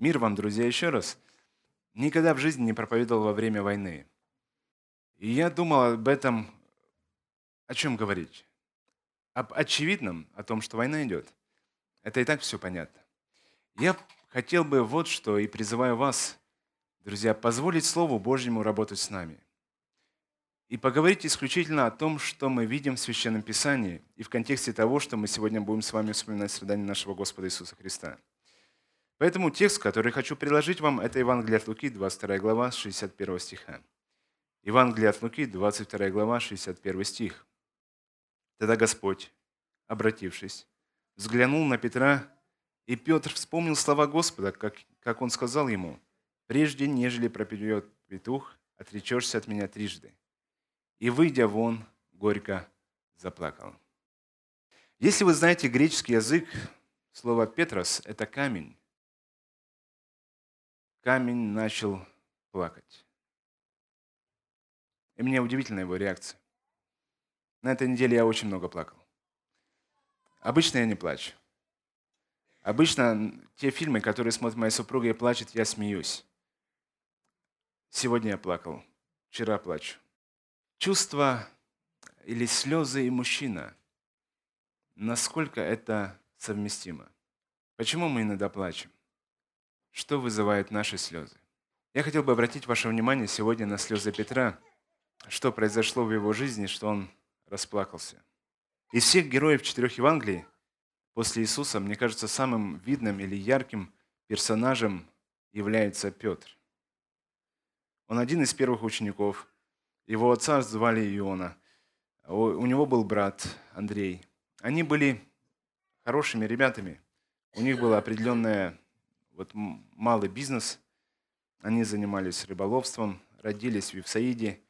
Мир вам, друзья, еще раз. Никогда в жизни не проповедовал во время войны. И я думал об этом, о чем говорить? Об очевидном, о том, что война идет. Это и так все понятно. Я хотел бы вот что и призываю вас, друзья, позволить Слову Божьему работать с нами. И поговорить исключительно о том, что мы видим в Священном Писании и в контексте того, что мы сегодня будем с вами вспоминать страдания нашего Господа Иисуса Христа. Поэтому текст, который хочу предложить вам, это Евангелие от Луки, 22 глава, 61 стиха. Евангелие от Луки, 22 глава, 61 стих. Тогда Господь, обратившись, взглянул на Петра, и Петр вспомнил слова Господа, как, как он сказал ему, «Прежде, нежели пропадет петух, отречешься от меня трижды». И, выйдя вон, горько заплакал. Если вы знаете греческий язык, слово «петрос» – это камень камень начал плакать. И мне удивительна его реакция. На этой неделе я очень много плакал. Обычно я не плачу. Обычно те фильмы, которые смотрит моя супруга и плачет, я смеюсь. Сегодня я плакал, вчера плачу. Чувство или слезы и мужчина, насколько это совместимо? Почему мы иногда плачем? Что вызывает наши слезы? Я хотел бы обратить ваше внимание сегодня на слезы Петра, что произошло в его жизни, что он расплакался. Из всех героев четырех Евангелий после Иисуса, мне кажется, самым видным или ярким персонажем является Петр. Он один из первых учеников. Его отца звали Иона. У него был брат Андрей. Они были хорошими ребятами. У них была определенная вот малый бизнес, они занимались рыболовством, родились в Вифсаиде,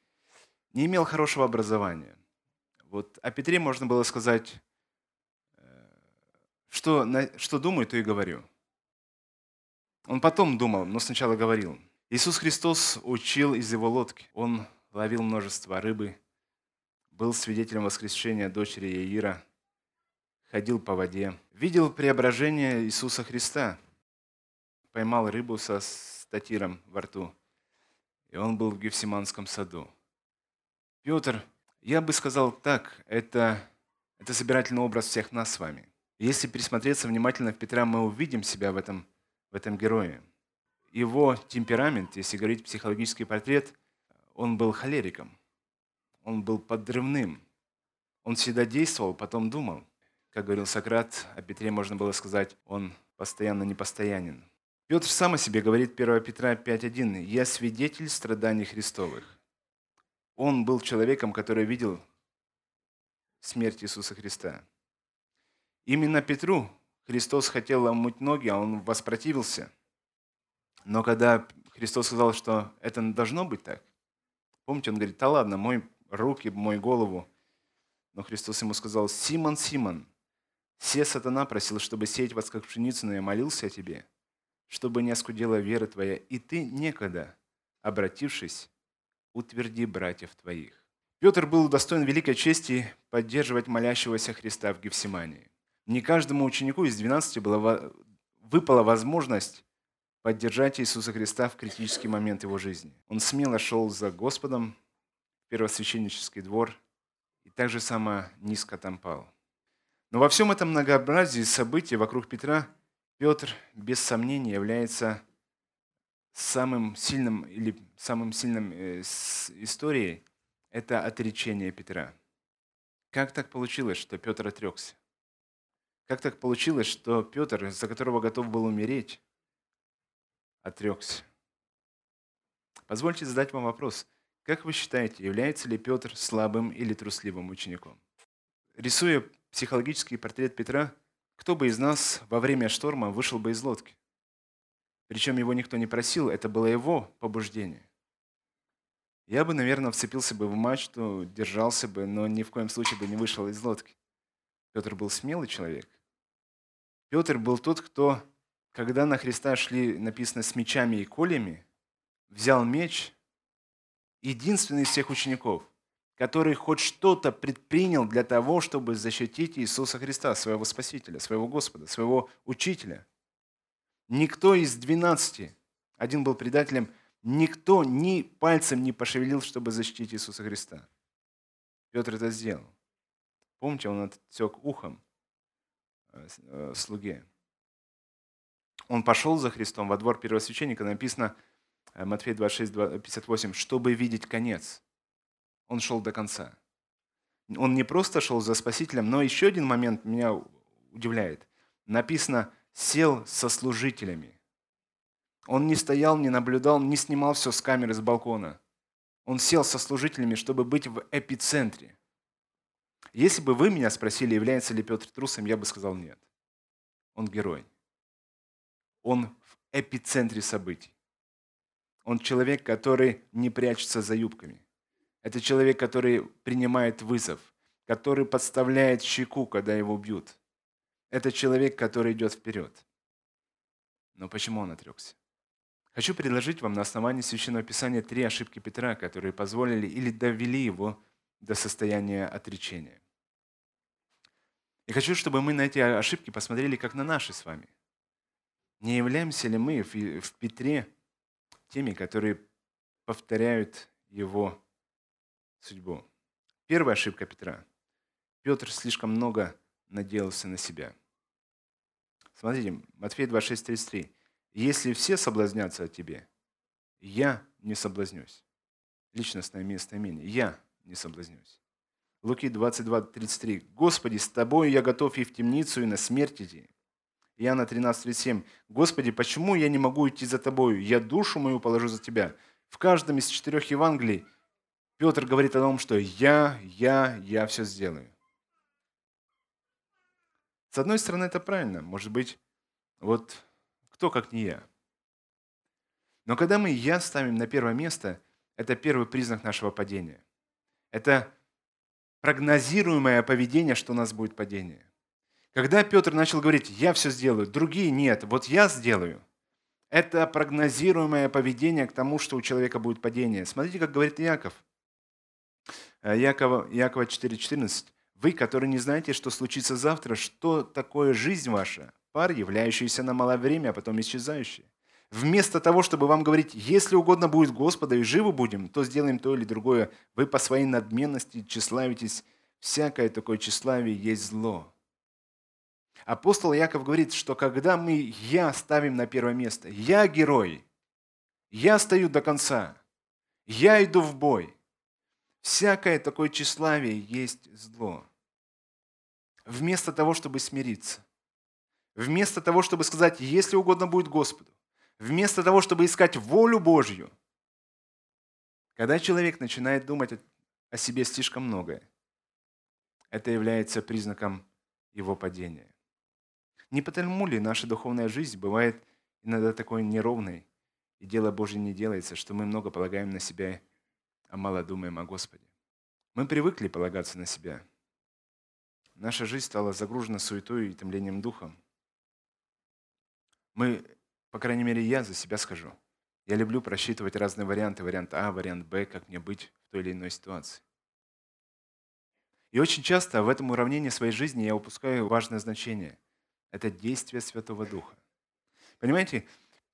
не имел хорошего образования. Вот о Петре можно было сказать, э, что, что думаю, то и говорю. Он потом думал, но сначала говорил. Иисус Христос учил из его лодки. Он ловил множество рыбы, был свидетелем воскрешения дочери Яира, ходил по воде, видел преображение Иисуса Христа – поймал рыбу со статиром во рту. И он был в Гефсиманском саду. Петр, я бы сказал так, это, это собирательный образ всех нас с вами. Если присмотреться внимательно в Петра, мы увидим себя в этом, в этом герое. Его темперамент, если говорить психологический портрет, он был холериком. Он был подрывным. Он всегда действовал, потом думал. Как говорил Сократ, о Петре можно было сказать, он постоянно непостоянен. Петр сам о себе говорит 1 Петра 5.1. «Я свидетель страданий Христовых». Он был человеком, который видел смерть Иисуса Христа. Именно Петру Христос хотел омыть ноги, а он воспротивился. Но когда Христос сказал, что это должно быть так, помните, он говорит, да ладно, мой руки, мой голову. Но Христос ему сказал, Симон, Симон, все сатана просил, чтобы сеять вас как пшеницу, но я молился о тебе – чтобы не оскудела вера твоя, и ты некогда, обратившись, утверди братьев твоих». Петр был достоин великой чести поддерживать молящегося Христа в Гефсимании. Не каждому ученику из 12 была, выпала возможность поддержать Иисуса Христа в критический момент его жизни. Он смело шел за Господом в первосвященнический двор и также само низко там пал. Но во всем этом многообразии событий вокруг Петра – Петр, без сомнения, является самым сильным или самым сильным э, историей – это отречение Петра. Как так получилось, что Петр отрекся? Как так получилось, что Петр, за которого готов был умереть, отрекся? Позвольте задать вам вопрос. Как вы считаете, является ли Петр слабым или трусливым учеником? Рисуя психологический портрет Петра, кто бы из нас во время шторма вышел бы из лодки? Причем его никто не просил, это было его побуждение. Я бы, наверное, вцепился бы в мачту, держался бы, но ни в коем случае бы не вышел из лодки. Петр был смелый человек. Петр был тот, кто, когда на Христа шли, написано, с мечами и колями, взял меч, единственный из всех учеников, который хоть что-то предпринял для того, чтобы защитить Иисуса Христа, своего Спасителя, своего Господа, своего Учителя. Никто из двенадцати, один был предателем, никто ни пальцем не пошевелил, чтобы защитить Иисуса Христа. Петр это сделал. Помните, он отсек ухом э, слуге. Он пошел за Христом во двор первосвященника, написано э, Матфея 26, 58, чтобы видеть конец. Он шел до конца. Он не просто шел за Спасителем, но еще один момент меня удивляет. Написано, сел со служителями. Он не стоял, не наблюдал, не снимал все с камеры, с балкона. Он сел со служителями, чтобы быть в эпицентре. Если бы вы меня спросили, является ли Петр трусом, я бы сказал нет. Он герой. Он в эпицентре событий. Он человек, который не прячется за юбками. Это человек, который принимает вызов, который подставляет щеку, когда его бьют. Это человек, который идет вперед. Но почему он отрекся? Хочу предложить вам на основании Священного Писания три ошибки Петра, которые позволили или довели его до состояния отречения. И хочу, чтобы мы на эти ошибки посмотрели как на наши с вами. Не являемся ли мы в Петре теми, которые повторяют его судьбу? Первая ошибка Петра. Петр слишком много надеялся на себя. Смотрите, Матфея 26, 33. «Если все соблазнятся от тебе, я не соблазнюсь». Личностное местоимение. Я не соблазнюсь. Луки 22, 33. «Господи, с тобой я готов и в темницу, и на смерть идти». Иоанна 13, 37. «Господи, почему я не могу идти за тобою? Я душу мою положу за тебя». В каждом из четырех Евангелий Петр говорит о том, что «я, я, я все сделаю». С одной стороны, это правильно. Может быть, вот кто как не я. Но когда мы «я» ставим на первое место, это первый признак нашего падения. Это прогнозируемое поведение, что у нас будет падение. Когда Петр начал говорить, я все сделаю, другие нет, вот я сделаю, это прогнозируемое поведение к тому, что у человека будет падение. Смотрите, как говорит Яков. Э, Якова, Якова 4,14. Вы, которые не знаете, что случится завтра, что такое жизнь ваша, пар, являющийся на малое время, а потом исчезающий. Вместо того, чтобы вам говорить, если угодно будет Господа и живы будем, то сделаем то или другое, вы по своей надменности тщеславитесь. Всякое такое тщеславие есть зло. Апостол Яков говорит, что когда мы «я» ставим на первое место, «я» герой, «я» стою до конца, «я» иду в бой, всякое такое тщеславие есть зло вместо того, чтобы смириться, вместо того, чтобы сказать, если угодно будет Господу, вместо того, чтобы искать волю Божью. Когда человек начинает думать о себе слишком многое, это является признаком его падения. Не потому ли наша духовная жизнь бывает иногда такой неровной, и дело Божье не делается, что мы много полагаем на себя, а мало думаем о Господе? Мы привыкли полагаться на себя – Наша жизнь стала загружена суетой и томлением духом. Мы, по крайней мере, я за себя скажу. Я люблю просчитывать разные варианты. Вариант А, вариант Б, как мне быть в той или иной ситуации. И очень часто в этом уравнении своей жизни я упускаю важное значение. Это действие Святого Духа. Понимаете,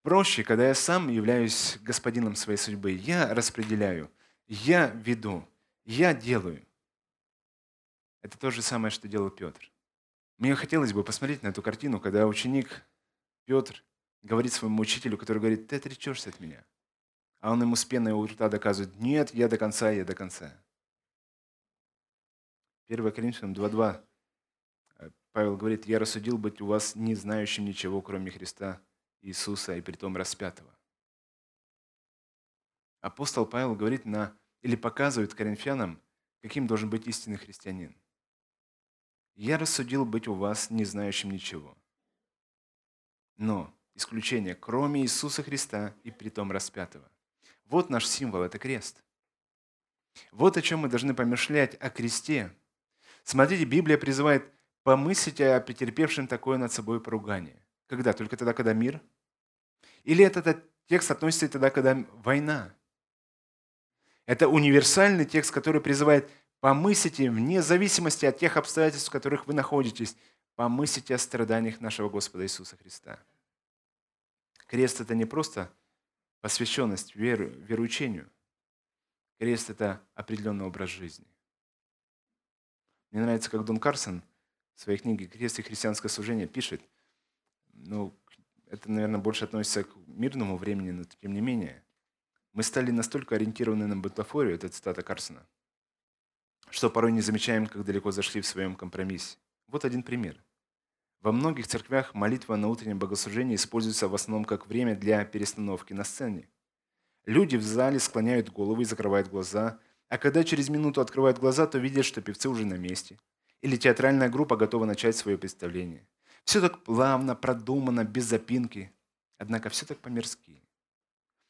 проще, когда я сам являюсь господином своей судьбы. Я распределяю, я веду, я делаю. Это то же самое, что делал Петр. Мне хотелось бы посмотреть на эту картину, когда ученик Петр говорит своему учителю, который говорит, ты отречешься от меня. А он ему с пеной у рта доказывает, нет, я до конца, я до конца. 1 Коринфянам 2.2 Павел говорит, я рассудил быть у вас не знающим ничего, кроме Христа Иисуса и притом распятого. Апостол Павел говорит на, или показывает коринфянам, каким должен быть истинный христианин. Я рассудил быть у вас не знающим ничего. Но исключение, кроме Иисуса Христа и притом распятого. Вот наш символ, это крест. Вот о чем мы должны помышлять о кресте. Смотрите, Библия призывает помыслить о претерпевшем такое над собой поругание. Когда? Только тогда, когда мир? Или этот текст относится тогда, когда война? Это универсальный текст, который призывает Помыслите, вне зависимости от тех обстоятельств, в которых вы находитесь, помыслите о страданиях нашего Господа Иисуса Христа. Крест – это не просто посвященность веру, вероучению. Крест – это определенный образ жизни. Мне нравится, как Дон Карсон в своей книге «Крест и христианское служение» пишет, ну, это, наверное, больше относится к мирному времени, но тем не менее. Мы стали настолько ориентированы на бутафорию, это цитата Карсона, что порой не замечаем, как далеко зашли в своем компромиссе. Вот один пример. Во многих церквях молитва на утреннем богослужении используется в основном как время для перестановки на сцене. Люди в зале склоняют головы и закрывают глаза, а когда через минуту открывают глаза, то видят, что певцы уже на месте. Или театральная группа готова начать свое представление. Все так плавно, продумано, без запинки. Однако все так по-мирски.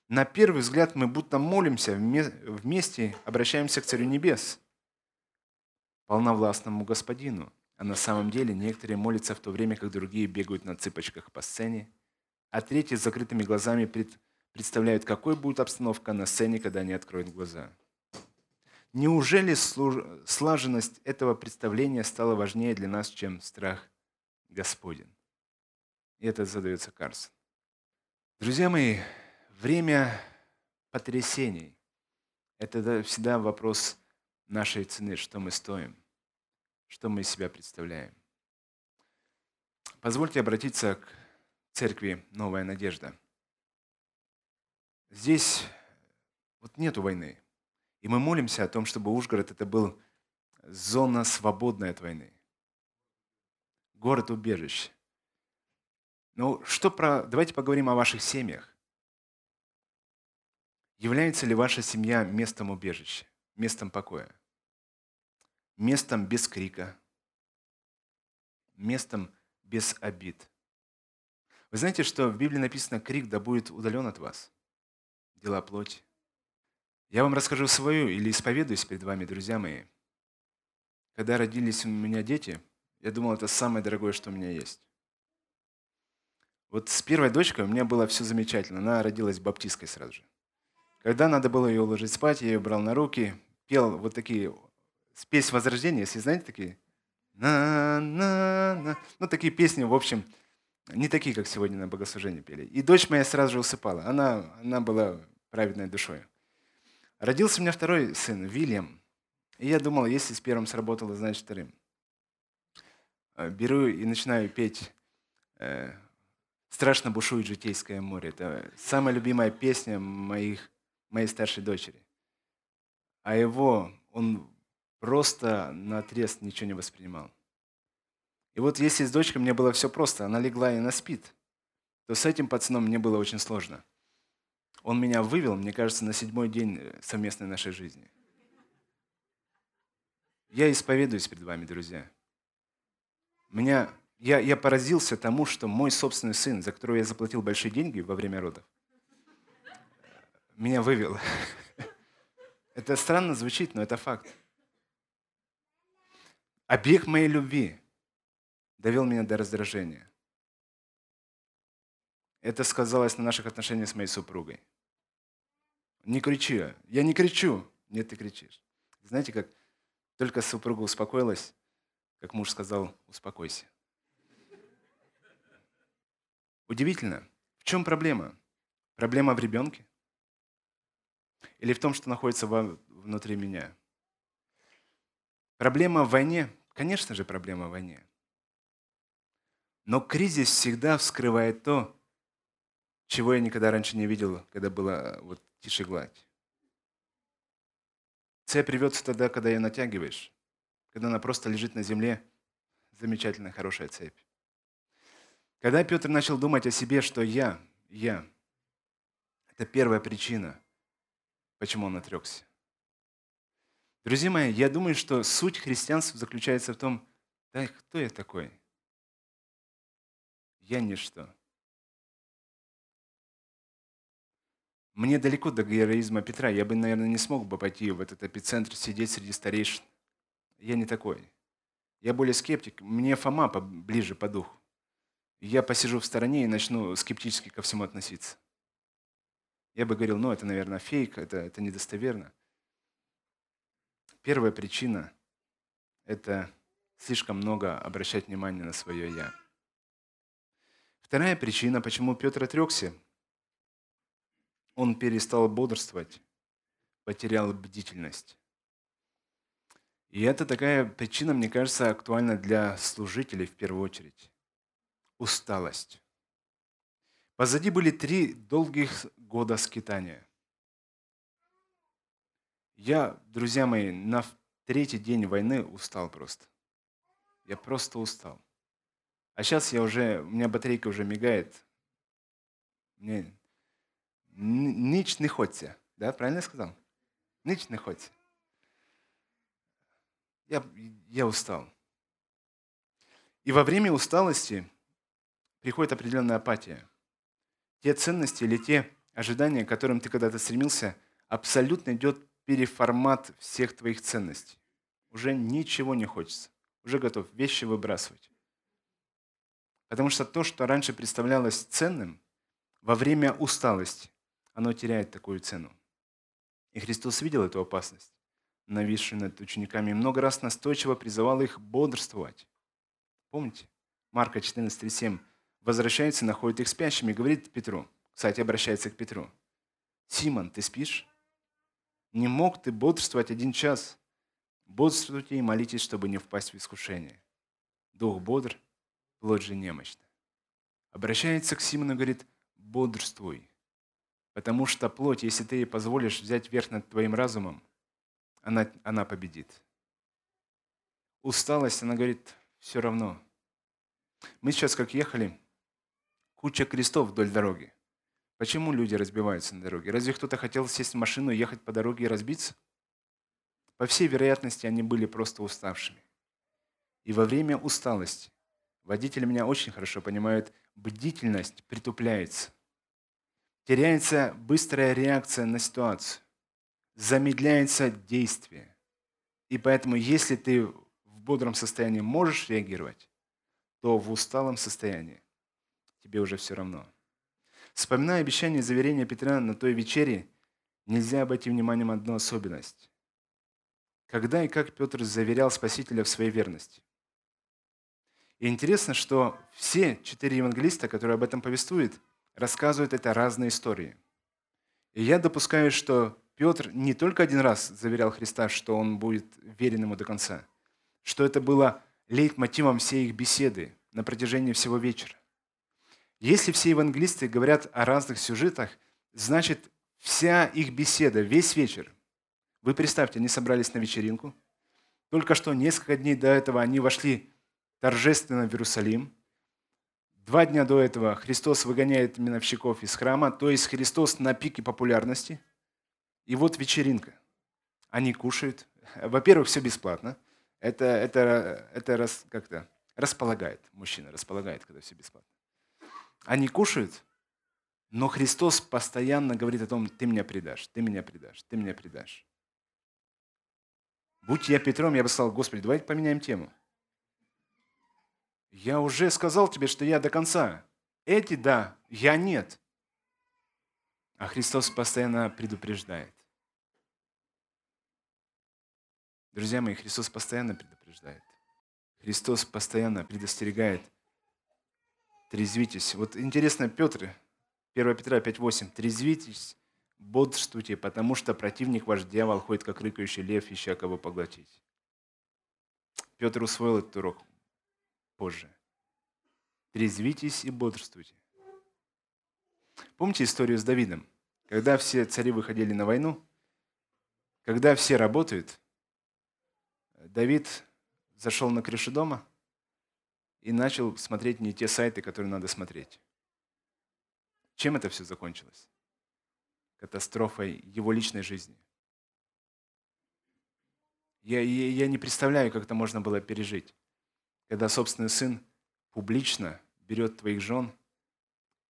На первый взгляд мы будто молимся вместе, обращаемся к Царю Небес, полновластному Господину. А на самом деле некоторые молятся в то время, как другие бегают на цыпочках по сцене, а третьи с закрытыми глазами пред, представляют, какой будет обстановка на сцене, когда они откроют глаза. Неужели слаженность этого представления стала важнее для нас, чем страх Господен? И это задается Карсон. Друзья мои, время потрясений – это всегда вопрос нашей цены, что мы стоим – что мы из себя представляем. Позвольте обратиться к церкви «Новая надежда». Здесь вот нету войны. И мы молимся о том, чтобы Ужгород это был зона свободная от войны. Город-убежище. Ну, что про... Давайте поговорим о ваших семьях. Является ли ваша семья местом убежища, местом покоя? местом без крика, местом без обид. Вы знаете, что в Библии написано «крик да будет удален от вас». Дела плоти. Я вам расскажу свою или исповедуюсь перед вами, друзья мои. Когда родились у меня дети, я думал, это самое дорогое, что у меня есть. Вот с первой дочкой у меня было все замечательно. Она родилась баптисткой сразу же. Когда надо было ее уложить спать, я ее брал на руки, пел вот такие Спесь Возрождения, если знаете такие? На, на, на. Ну, такие песни, в общем, не такие, как сегодня на богослужении пели. И дочь моя сразу же усыпала. Она, она была праведной душой. Родился у меня второй сын, Вильям. И я думал, если с первым сработало, значит вторым. Э, беру и начинаю петь э, «Страшно бушует житейское море». Это самая любимая песня моих, моей старшей дочери. А его, он просто на отрез ничего не воспринимал. И вот если с дочкой мне было все просто, она легла и она спит, то с этим пацаном мне было очень сложно. Он меня вывел, мне кажется, на седьмой день э, совместной нашей жизни. Я исповедуюсь перед вами, друзья. Меня, я, я поразился тому, что мой собственный сын, за которого я заплатил большие деньги во время родов, меня вывел. Это странно звучит, но это факт. Объект моей любви довел меня до раздражения. Это сказалось на наших отношениях с моей супругой. Не кричи. Я не кричу. Нет, ты кричишь. Знаете, как только супруга успокоилась, как муж сказал, успокойся. Удивительно. В чем проблема? Проблема в ребенке? Или в том, что находится внутри меня? Проблема в войне, конечно же, проблема в войне. Но кризис всегда вскрывает то, чего я никогда раньше не видел, когда была вот тише гладь. Цепь рвется тогда, когда ее натягиваешь, когда она просто лежит на земле. Замечательная, хорошая цепь. Когда Петр начал думать о себе, что я, я, это первая причина, почему он отрекся. Друзья мои, я думаю, что суть христианства заключается в том, да кто я такой? Я ничто. Мне далеко до героизма Петра. Я бы, наверное, не смог бы пойти в этот эпицентр, сидеть среди старейшин. Я не такой. Я более скептик. Мне Фома ближе по духу. Я посижу в стороне и начну скептически ко всему относиться. Я бы говорил, ну, это, наверное, фейк, это, это недостоверно. Первая причина – это слишком много обращать внимание на свое «я». Вторая причина, почему Петр отрекся, Он перестал бодрствовать, потерял бдительность. И это такая причина, мне кажется, актуальна для служителей в первую очередь. Усталость. Позади были три долгих года скитания. Я, друзья мои, на третий день войны устал просто. Я просто устал. А сейчас я уже, у меня батарейка уже мигает. Мне ніч не хочется. Да, правильно я сказал? Ніч не хочется. Я, я устал. И во время усталости приходит определенная апатия. Те ценности или те ожидания, к которым ты когда-то стремился, абсолютно идет переформат всех твоих ценностей. Уже ничего не хочется. Уже готов вещи выбрасывать. Потому что то, что раньше представлялось ценным, во время усталости, оно теряет такую цену. И Христос видел эту опасность, нависшую над учениками, и много раз настойчиво призывал их бодрствовать. Помните? Марка 14:37 возвращается, находит их спящими говорит Петру, кстати, обращается к Петру. «Симон, ты спишь? Не мог ты бодрствовать один час? Бодрствуйте и молитесь, чтобы не впасть в искушение. Дух бодр, плоть же немощна». Обращается к Симону и говорит, бодрствуй, потому что плоть, если ты ей позволишь взять верх над твоим разумом, она, она победит. Усталость, она говорит, все равно. Мы сейчас как ехали, куча крестов вдоль дороги. Почему люди разбиваются на дороге? Разве кто-то хотел сесть в машину ехать по дороге и разбиться? По всей вероятности, они были просто уставшими. И во время усталости, водители меня очень хорошо понимают, бдительность притупляется. Теряется быстрая реакция на ситуацию. Замедляется действие. И поэтому, если ты в бодром состоянии можешь реагировать, то в усталом состоянии тебе уже все равно. Вспоминая обещание и заверение Петра на той вечере, нельзя обойти вниманием одну особенность. Когда и как Петр заверял Спасителя в своей верности. И интересно, что все четыре евангелиста, которые об этом повествуют, рассказывают это разные истории. И я допускаю, что Петр не только один раз заверял Христа, что он будет верен ему до конца, что это было лейтмотивом всей их беседы на протяжении всего вечера. Если все евангелисты говорят о разных сюжетах, значит, вся их беседа, весь вечер, вы представьте, они собрались на вечеринку, только что несколько дней до этого они вошли торжественно в Иерусалим. Два дня до этого Христос выгоняет миновщиков из храма, то есть Христос на пике популярности. И вот вечеринка. Они кушают. Во-первых, все бесплатно. Это, это, это как-то располагает. Мужчина располагает, когда все бесплатно. Они кушают, но Христос постоянно говорит о том, ты меня предашь, ты меня предашь, ты меня предашь. Будь я Петром, я бы сказал, Господи, давайте поменяем тему. Я уже сказал тебе, что я до конца. Эти да, я нет. А Христос постоянно предупреждает. Друзья мои, Христос постоянно предупреждает. Христос постоянно предостерегает трезвитесь. Вот интересно, Петр, 1 Петра 5.8, трезвитесь, бодрствуйте, потому что противник ваш дьявол ходит, как рыкающий лев, ища кого поглотить. Петр усвоил этот урок позже. Трезвитесь и бодрствуйте. Помните историю с Давидом? Когда все цари выходили на войну, когда все работают, Давид зашел на крышу дома – и начал смотреть не те сайты, которые надо смотреть. Чем это все закончилось? Катастрофой его личной жизни. Я, я, я не представляю, как это можно было пережить, когда собственный сын публично берет твоих жен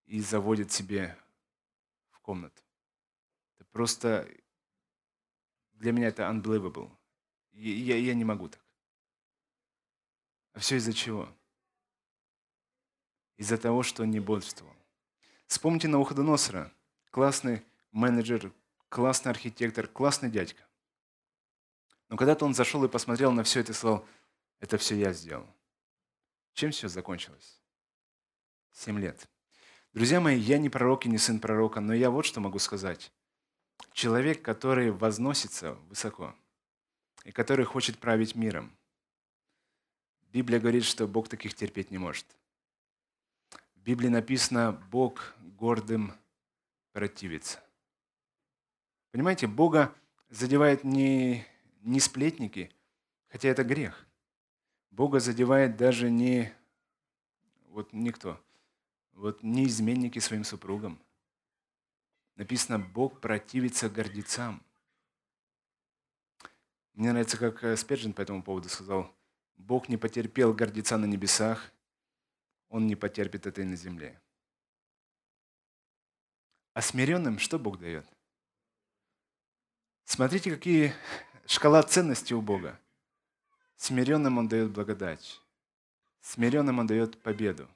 и заводит себе в комнату. Это просто для меня это unbelievable. Я, я не могу так. А все из-за чего? Из-за того, что он не бодрствовал. Вспомните Навуходоносора. Классный менеджер, классный архитектор, классный дядька. Но когда-то он зашел и посмотрел на все это и сказал, это все я сделал. Чем все закончилось? Семь лет. Друзья мои, я не пророк и не сын пророка, но я вот что могу сказать. Человек, который возносится высоко и который хочет править миром, Библия говорит, что Бог таких терпеть не может. Библии написано, Бог гордым противится. Понимаете, Бога задевает не, не сплетники, хотя это грех. Бога задевает даже не вот никто, вот не изменники своим супругам. Написано, Бог противится гордецам. Мне нравится, как э, Спеджин по этому поводу сказал, Бог не потерпел гордеца на небесах, Он не потерпит это и на земле. А смиренным что Бог дает? Смотрите, какие шкала ценностей у Бога. Смиренным Он дает благодать. Смиренным Он дает победу.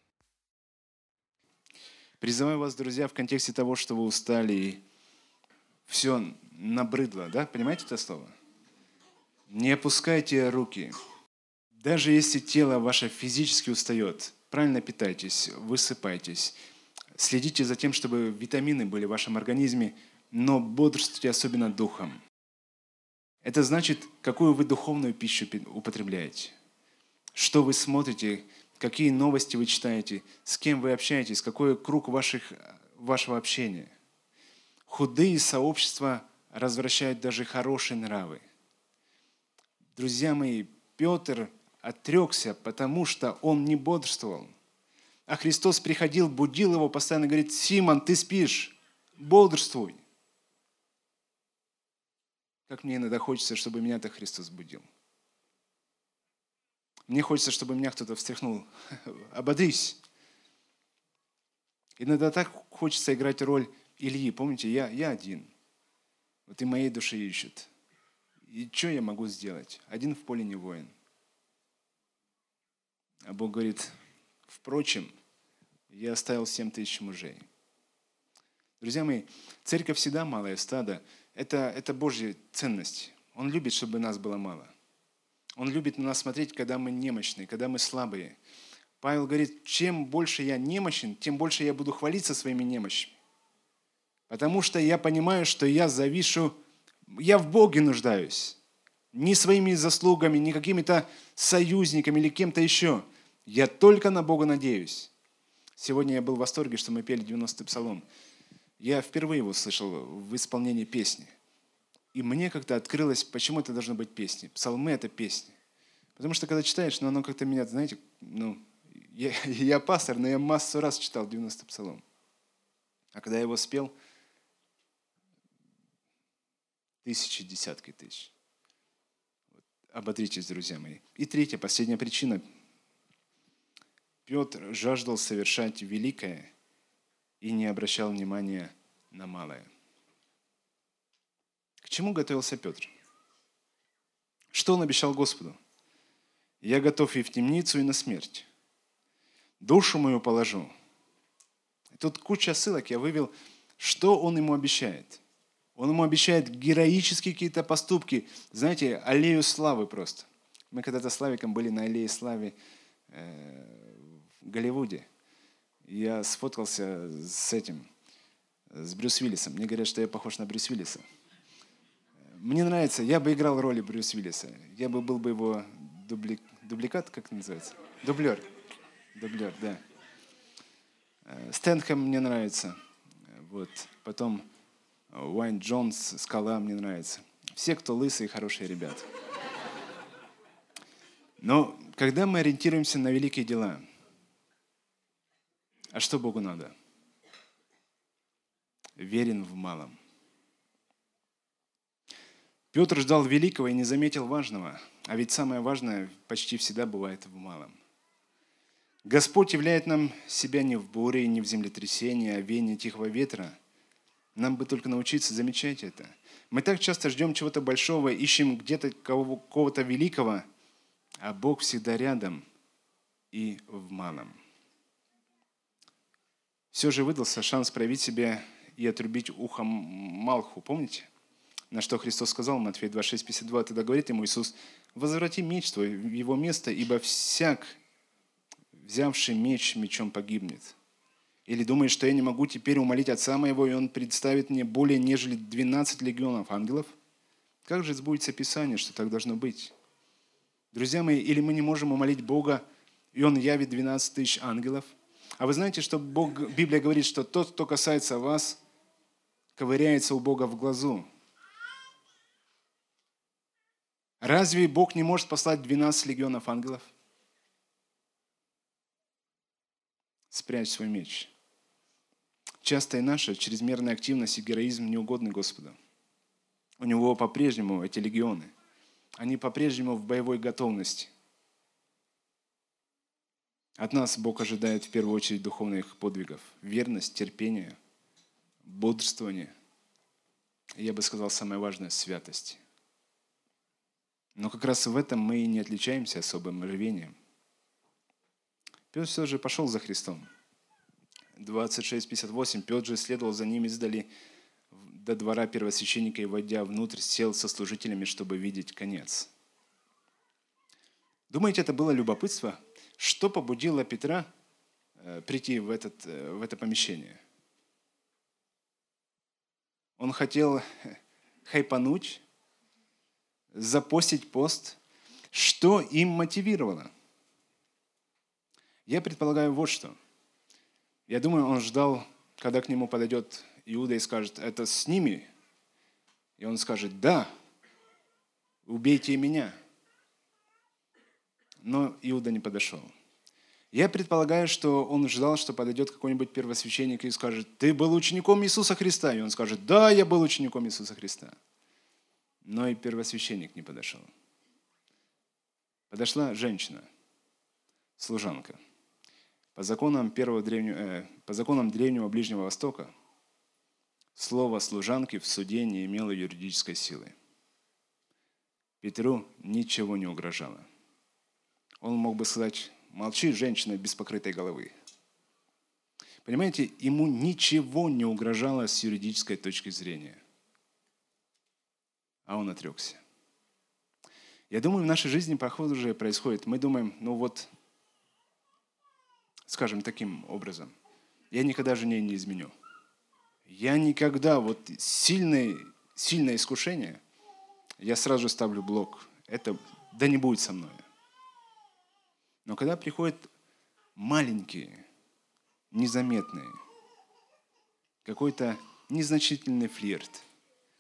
Призываю вас, друзья, в контексте того, что вы устали и все набрыдло, да? Понимаете это слово? Не опускайте руки. Даже если тело ваше физически устает, правильно питайтесь, высыпайтесь. Следите за тем, чтобы витамины были в вашем организме, но бодрствуйте особенно духом. Это значит, какую вы духовную пищу употребляете. Что вы смотрите, какие новости вы читаете, с кем вы общаетесь, какой круг ваших, вашего общения. Худые сообщества развращают даже хорошие нравы. Друзья мои, Петр отрекся, потому что он не бодрствовал. А Христос приходил, будил его, постоянно говорит, «Симон, ты спишь, бодрствуй». Как мне иногда хочется, чтобы меня-то Христос будил – мне хочется, чтобы меня кто-то встряхнул. Ободрись. Иногда так хочется играть роль Ильи. Помните, я, я один. Вот и моей души ищут. И что я могу сделать? Один в поле не воин. А Бог говорит, впрочем, я оставил семь тысяч мужей. Друзья мои, церковь всегда малое стадо. Это, это Божья ценность. Он любит, чтобы нас было мало – он любит на нас смотреть, когда мы немощные, когда мы слабые. Павел говорит, чем больше я немощен, тем больше я буду хвалиться своими немощами. Потому что я понимаю, что я завишу, я в Боге нуждаюсь. Не своими заслугами, не какими-то союзниками или кем-то еще. Я только на Бога надеюсь. Сегодня я был в восторге, что мы пели 90-й псалом. Я впервые его слышал в исполнении песни – и мне как-то открылось, почему это должно быть песни. Псалмы – это песни. Потому что когда читаешь, ну, оно как-то меня, знаете, ну, я, я пастор, но я массу раз читал 90 псалом. А когда я его спел, тысячи, десятки тысяч. Вот. Ободритесь, друзья мои. И третья, последняя причина. Петр жаждал совершать великое и не обращал внимания на малое – чему готовился Петр? Что он обещал Господу? «Я готов и в темницу, и на смерть. Душу мою положу». И тут куча ссылок я вывел, что он ему обещает. Он ему обещает героические какие-то поступки. Знаете, аллею славы просто. Мы когда-то с Славиком были на аллее славы э, Голливуде. Я сфоткался с этим, с Брюс Уиллисом. Мне говорят, что я похож на Брюс Уиллиса. Мне нравится, я бы играл роли Брюс Уиллиса. Я бы был бы его дубли, дубликат, как это называется? Дублер. Дублер, да. Э, Стэнхэм мне нравится. Вот. Потом Уайн Джонс, Скала мне нравится. Все, кто лысые, хорошие ребята. Но когда мы ориентируемся на великие дела, а что Богу надо? Верен в малом. Петр ждал великого и не заметил важного, а ведь самое важное почти всегда бывает в малом. Господь являет нам себя не в буре, не в землетрясении, а в веянии тихого ветра. Нам бы только научиться замечать это. Мы так часто ждем чего-то большого, ищем где-то кого-то великого, а Бог всегда рядом и в малом. Все же выдался шанс проявить себя и отрубить ухом Малху, помните? На что Христос сказал, Матфея 26, 52, тогда говорит ему Иисус, «Возврати меч твой в его место, ибо всяк, взявший меч, мечом погибнет». Или думаешь, что я не могу теперь умолить Отца моего, и Он представит мне более нежели 12 легионов ангелов? Как же сбудется Писание, что так должно быть? Друзья мои, или мы не можем умолить Бога, и Он явит 12 тысяч ангелов? А вы знаете, что Бог, Библия говорит, что тот, кто касается вас, ковыряется у Бога в глазу. Разве Бог не может послать 12 легионов ангелов? Спрячь свой меч. Частая наша чрезмерная активность и героизм не угодны Господу. У него по-прежнему эти легионы. Они по-прежнему в боевой готовности. От нас Бог ожидает в первую очередь духовных подвигов. Верность, терпение, бодрствование. Я бы сказал, самое важное – святость. Но как раз в этом мы и не отличаемся особым рвением. Петр все же пошел за Христом. 26.58. Петр же следовал за ним издали до двора первосвященника и, войдя внутрь, сел со служителями, чтобы видеть конец. Думаете, это было любопытство? Что побудило Петра э, прийти в, этот, э, в это помещение? Он хотел хайпануть, запостить пост. Что им мотивировало? Я предполагаю вот что. Я думаю, он ждал, когда к нему подойдет Иуда и скажет, это с ними? И он скажет, да, убейте меня. Но Иуда не подошел. Я предполагаю, что он ждал, что подойдет какой-нибудь первосвященник и скажет, ты был учеником Иисуса Христа. И он скажет, да, я был учеником Иисуса Христа. Но и первосвященник не подошел. Подошла женщина, служанка. По законам, первого древнего, э, по законам древнего Ближнего Востока слово служанки в суде не имело юридической силы. Петру ничего не угрожало. Он мог бы сказать, молчи, женщина без покрытой головы. Понимаете, ему ничего не угрожало с юридической точки зрения. А он отрекся. Я думаю, в нашей жизни похоже происходит. Мы думаем, ну вот, скажем таким образом, я никогда жене не изменю. Я никогда, вот сильное, сильное искушение, я сразу ставлю блок. Это да не будет со мной. Но когда приходят маленькие, незаметные, какой-то незначительный флирт,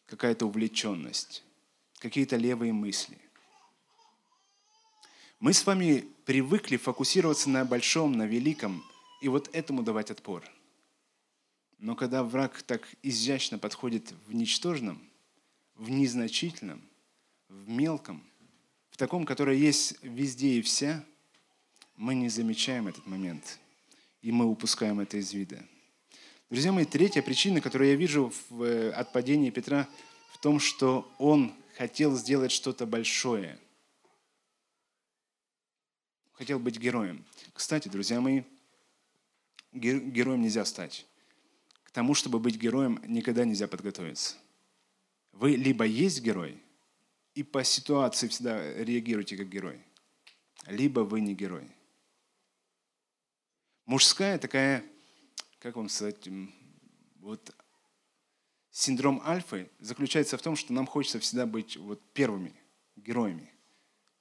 какая-то увлеченность, какие-то левые мысли. Мы с вами привыкли фокусироваться на большом, на великом, и вот этому давать отпор. Но когда враг так изящно подходит в ничтожном, в незначительном, в мелком, в таком, которое есть везде и вся – мы не замечаем этот момент, и мы упускаем это из вида. Друзья мои, третья причина, которую я вижу в э, отпадении Петра, в том, что он хотел сделать что-то большое. Хотел быть героем. Кстати, друзья мои, героем нельзя стать. К тому, чтобы быть героем, никогда нельзя подготовиться. Вы либо есть герой, и по ситуации всегда реагируете как герой, либо вы не герой – Мужская такая, как вам сказать, вот синдром альфы заключается в том, что нам хочется всегда быть вот первыми, героями,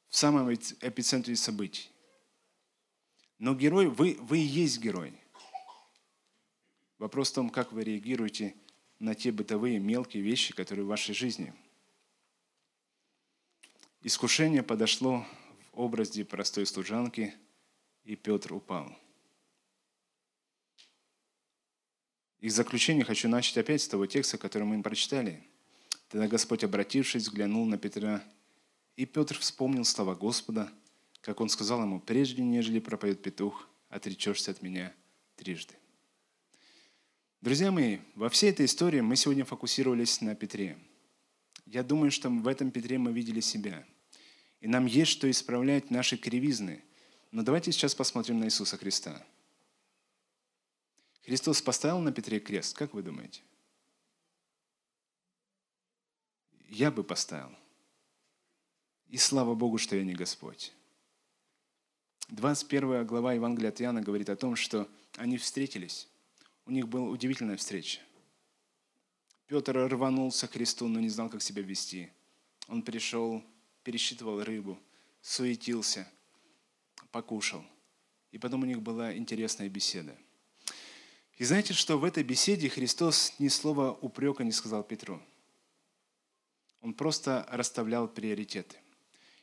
в самом эпицентре событий. Но герой, вы, вы и есть герой. Вопрос в том, как вы реагируете на те бытовые мелкие вещи, которые в вашей жизни. Искушение подошло в образе простой служанки, и Петр упал – И в заключение хочу начать опять с того текста, который мы им прочитали. Тогда Господь, обратившись, взглянул на Петра, и Петр вспомнил слова Господа, как он сказал ему, прежде нежели пропоет петух, отречешься от меня трижды. Друзья мои, во всей этой истории мы сегодня фокусировались на Петре. Я думаю, что в этом Петре мы видели себя. И нам есть что исправлять наши кривизны. Но давайте сейчас посмотрим на Иисуса Христа – Христос поставил на Петре крест, как вы думаете? Я бы поставил. И слава Богу, что я не Господь. 21 глава Евангелия от Иоанна говорит о том, что они встретились, у них была удивительная встреча. Петр рванулся к кресту, но не знал, как себя вести. Он пришел, пересчитывал рыбу, суетился, покушал. И потом у них была интересная беседа. И знаете, что в этой беседе Христос ни слова упрека не сказал Петру. Он просто расставлял приоритеты.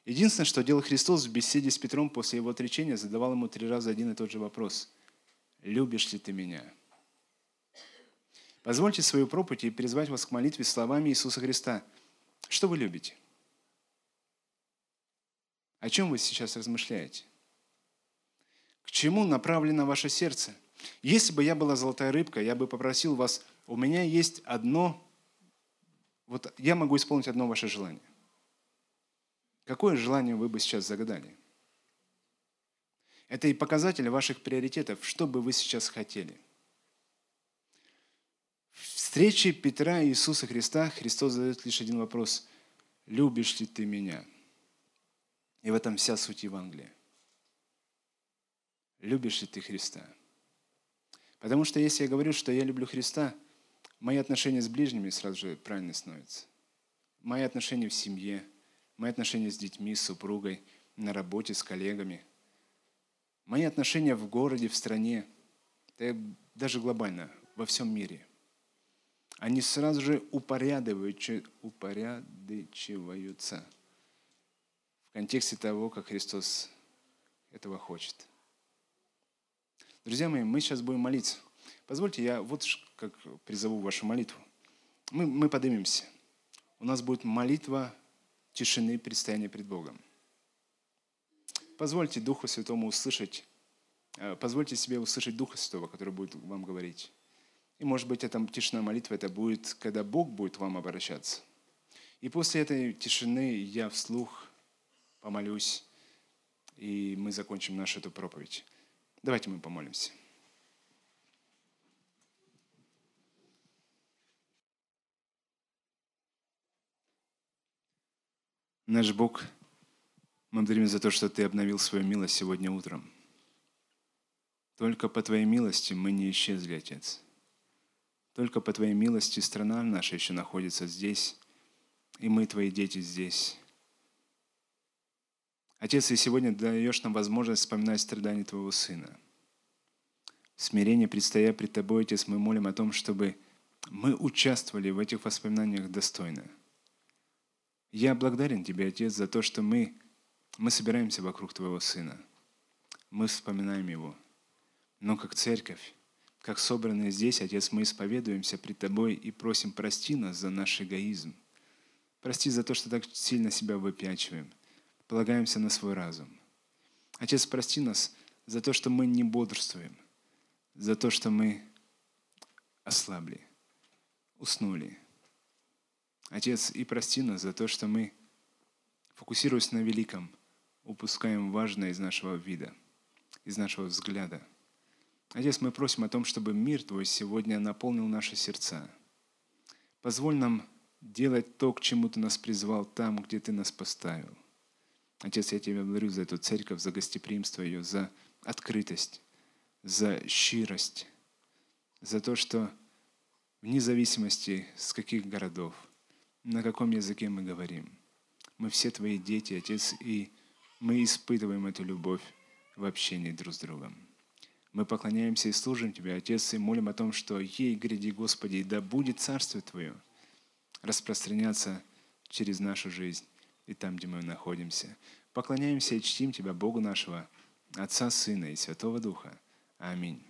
Единственное, что делал Христос в беседе с Петром после его отречения, задавал ему три раза один и тот же вопрос. «Любишь ли ты меня?» Позвольте свою проповедь призвать вас к молитве словами Иисуса Христа. Что вы любите? О чем вы сейчас размышляете? К чему направлено ваше сердце? Если бы я была золотая рыбка, я бы попросил вас, у меня есть одно, вот я могу исполнить одно ваше желание. Какое желание вы бы сейчас загадали? Это и показатель ваших приоритетов, что бы вы сейчас хотели. В встрече Петра и Иисуса Христа Христос задает лишь один вопрос. «Любишь ли ты меня?» И в этом вся суть Евангелия. Любишь ли ты Христа? Потому что если я говорю, что я люблю Христа, мои отношения с ближними сразу же правильно становятся. Мои отношения в семье, мои отношения с детьми, с супругой, на работе, с коллегами, мои отношения в городе, в стране, да даже глобально, во всем мире – они сразу же упорядочиваются в контексте того, как Христос этого хочет. Друзья мои, мы сейчас будем молиться. Позвольте, я вот как призову вашу молитву. Мы, мы поднимемся. У нас будет молитва тишины предстояния пред Богом. Позвольте Духу Святому услышать, э, позвольте себе услышать Духа Святого, который будет вам говорить. И, может быть, эта тишина молитва, это будет, когда Бог будет вам обращаться. И после этой тишины я вслух помолюсь, и мы закончим нашу эту проповедь. Давайте мы помолимся. Наш Бог, мы благодарим за то, что Ты обновил свою милость сегодня утром. Только по Твоей милости мы не исчезли, Отец. Только по Твоей милости страна наша еще находится здесь, и мы, Твои дети, здесь. Отец, и сегодня даешь нам возможность вспоминать страдания Твоего Сына. В смирении, предстоя пред Тобой, Отец, мы молим о том, чтобы мы участвовали в этих воспоминаниях достойно. Я благодарен Тебе, Отец, за то, что мы, мы собираемся вокруг Твоего Сына. Мы вспоминаем Его. Но как церковь, как собранные здесь, Отец, мы исповедуемся пред Тобой и просим прости нас за наш эгоизм. Прости за то, что так сильно себя выпячиваем. Полагаемся на свой разум. Отец, прости нас за то, что мы не бодрствуем, за то, что мы ослабли, уснули. Отец, и прости нас за то, что мы, фокусируясь на великом, упускаем важное из нашего вида, из нашего взгляда – Отец, мы просим о том, чтобы мир Твой сегодня наполнил наши сердца. Позволь нам делать то, к чему Ты нас призвал там, где Ты нас поставил. Отец, я Тебя благодарю за эту церковь, за гостеприимство ее, за открытость, за щирость, за то, что вне зависимости с каких городов, на каком языке мы говорим, мы все Твои дети, Отец, и мы испытываем эту любовь в общении друг с другом. Мы поклоняемся и служим Тебе, Отец, и молим о том, что ей гряди, Господи, да будет Царствие Твое распространяться через нашу жизнь и там, где мы находимся. Поклоняемся и чтим Тебя, Богу нашего, Отца, Сына и Святого Духа. Аминь.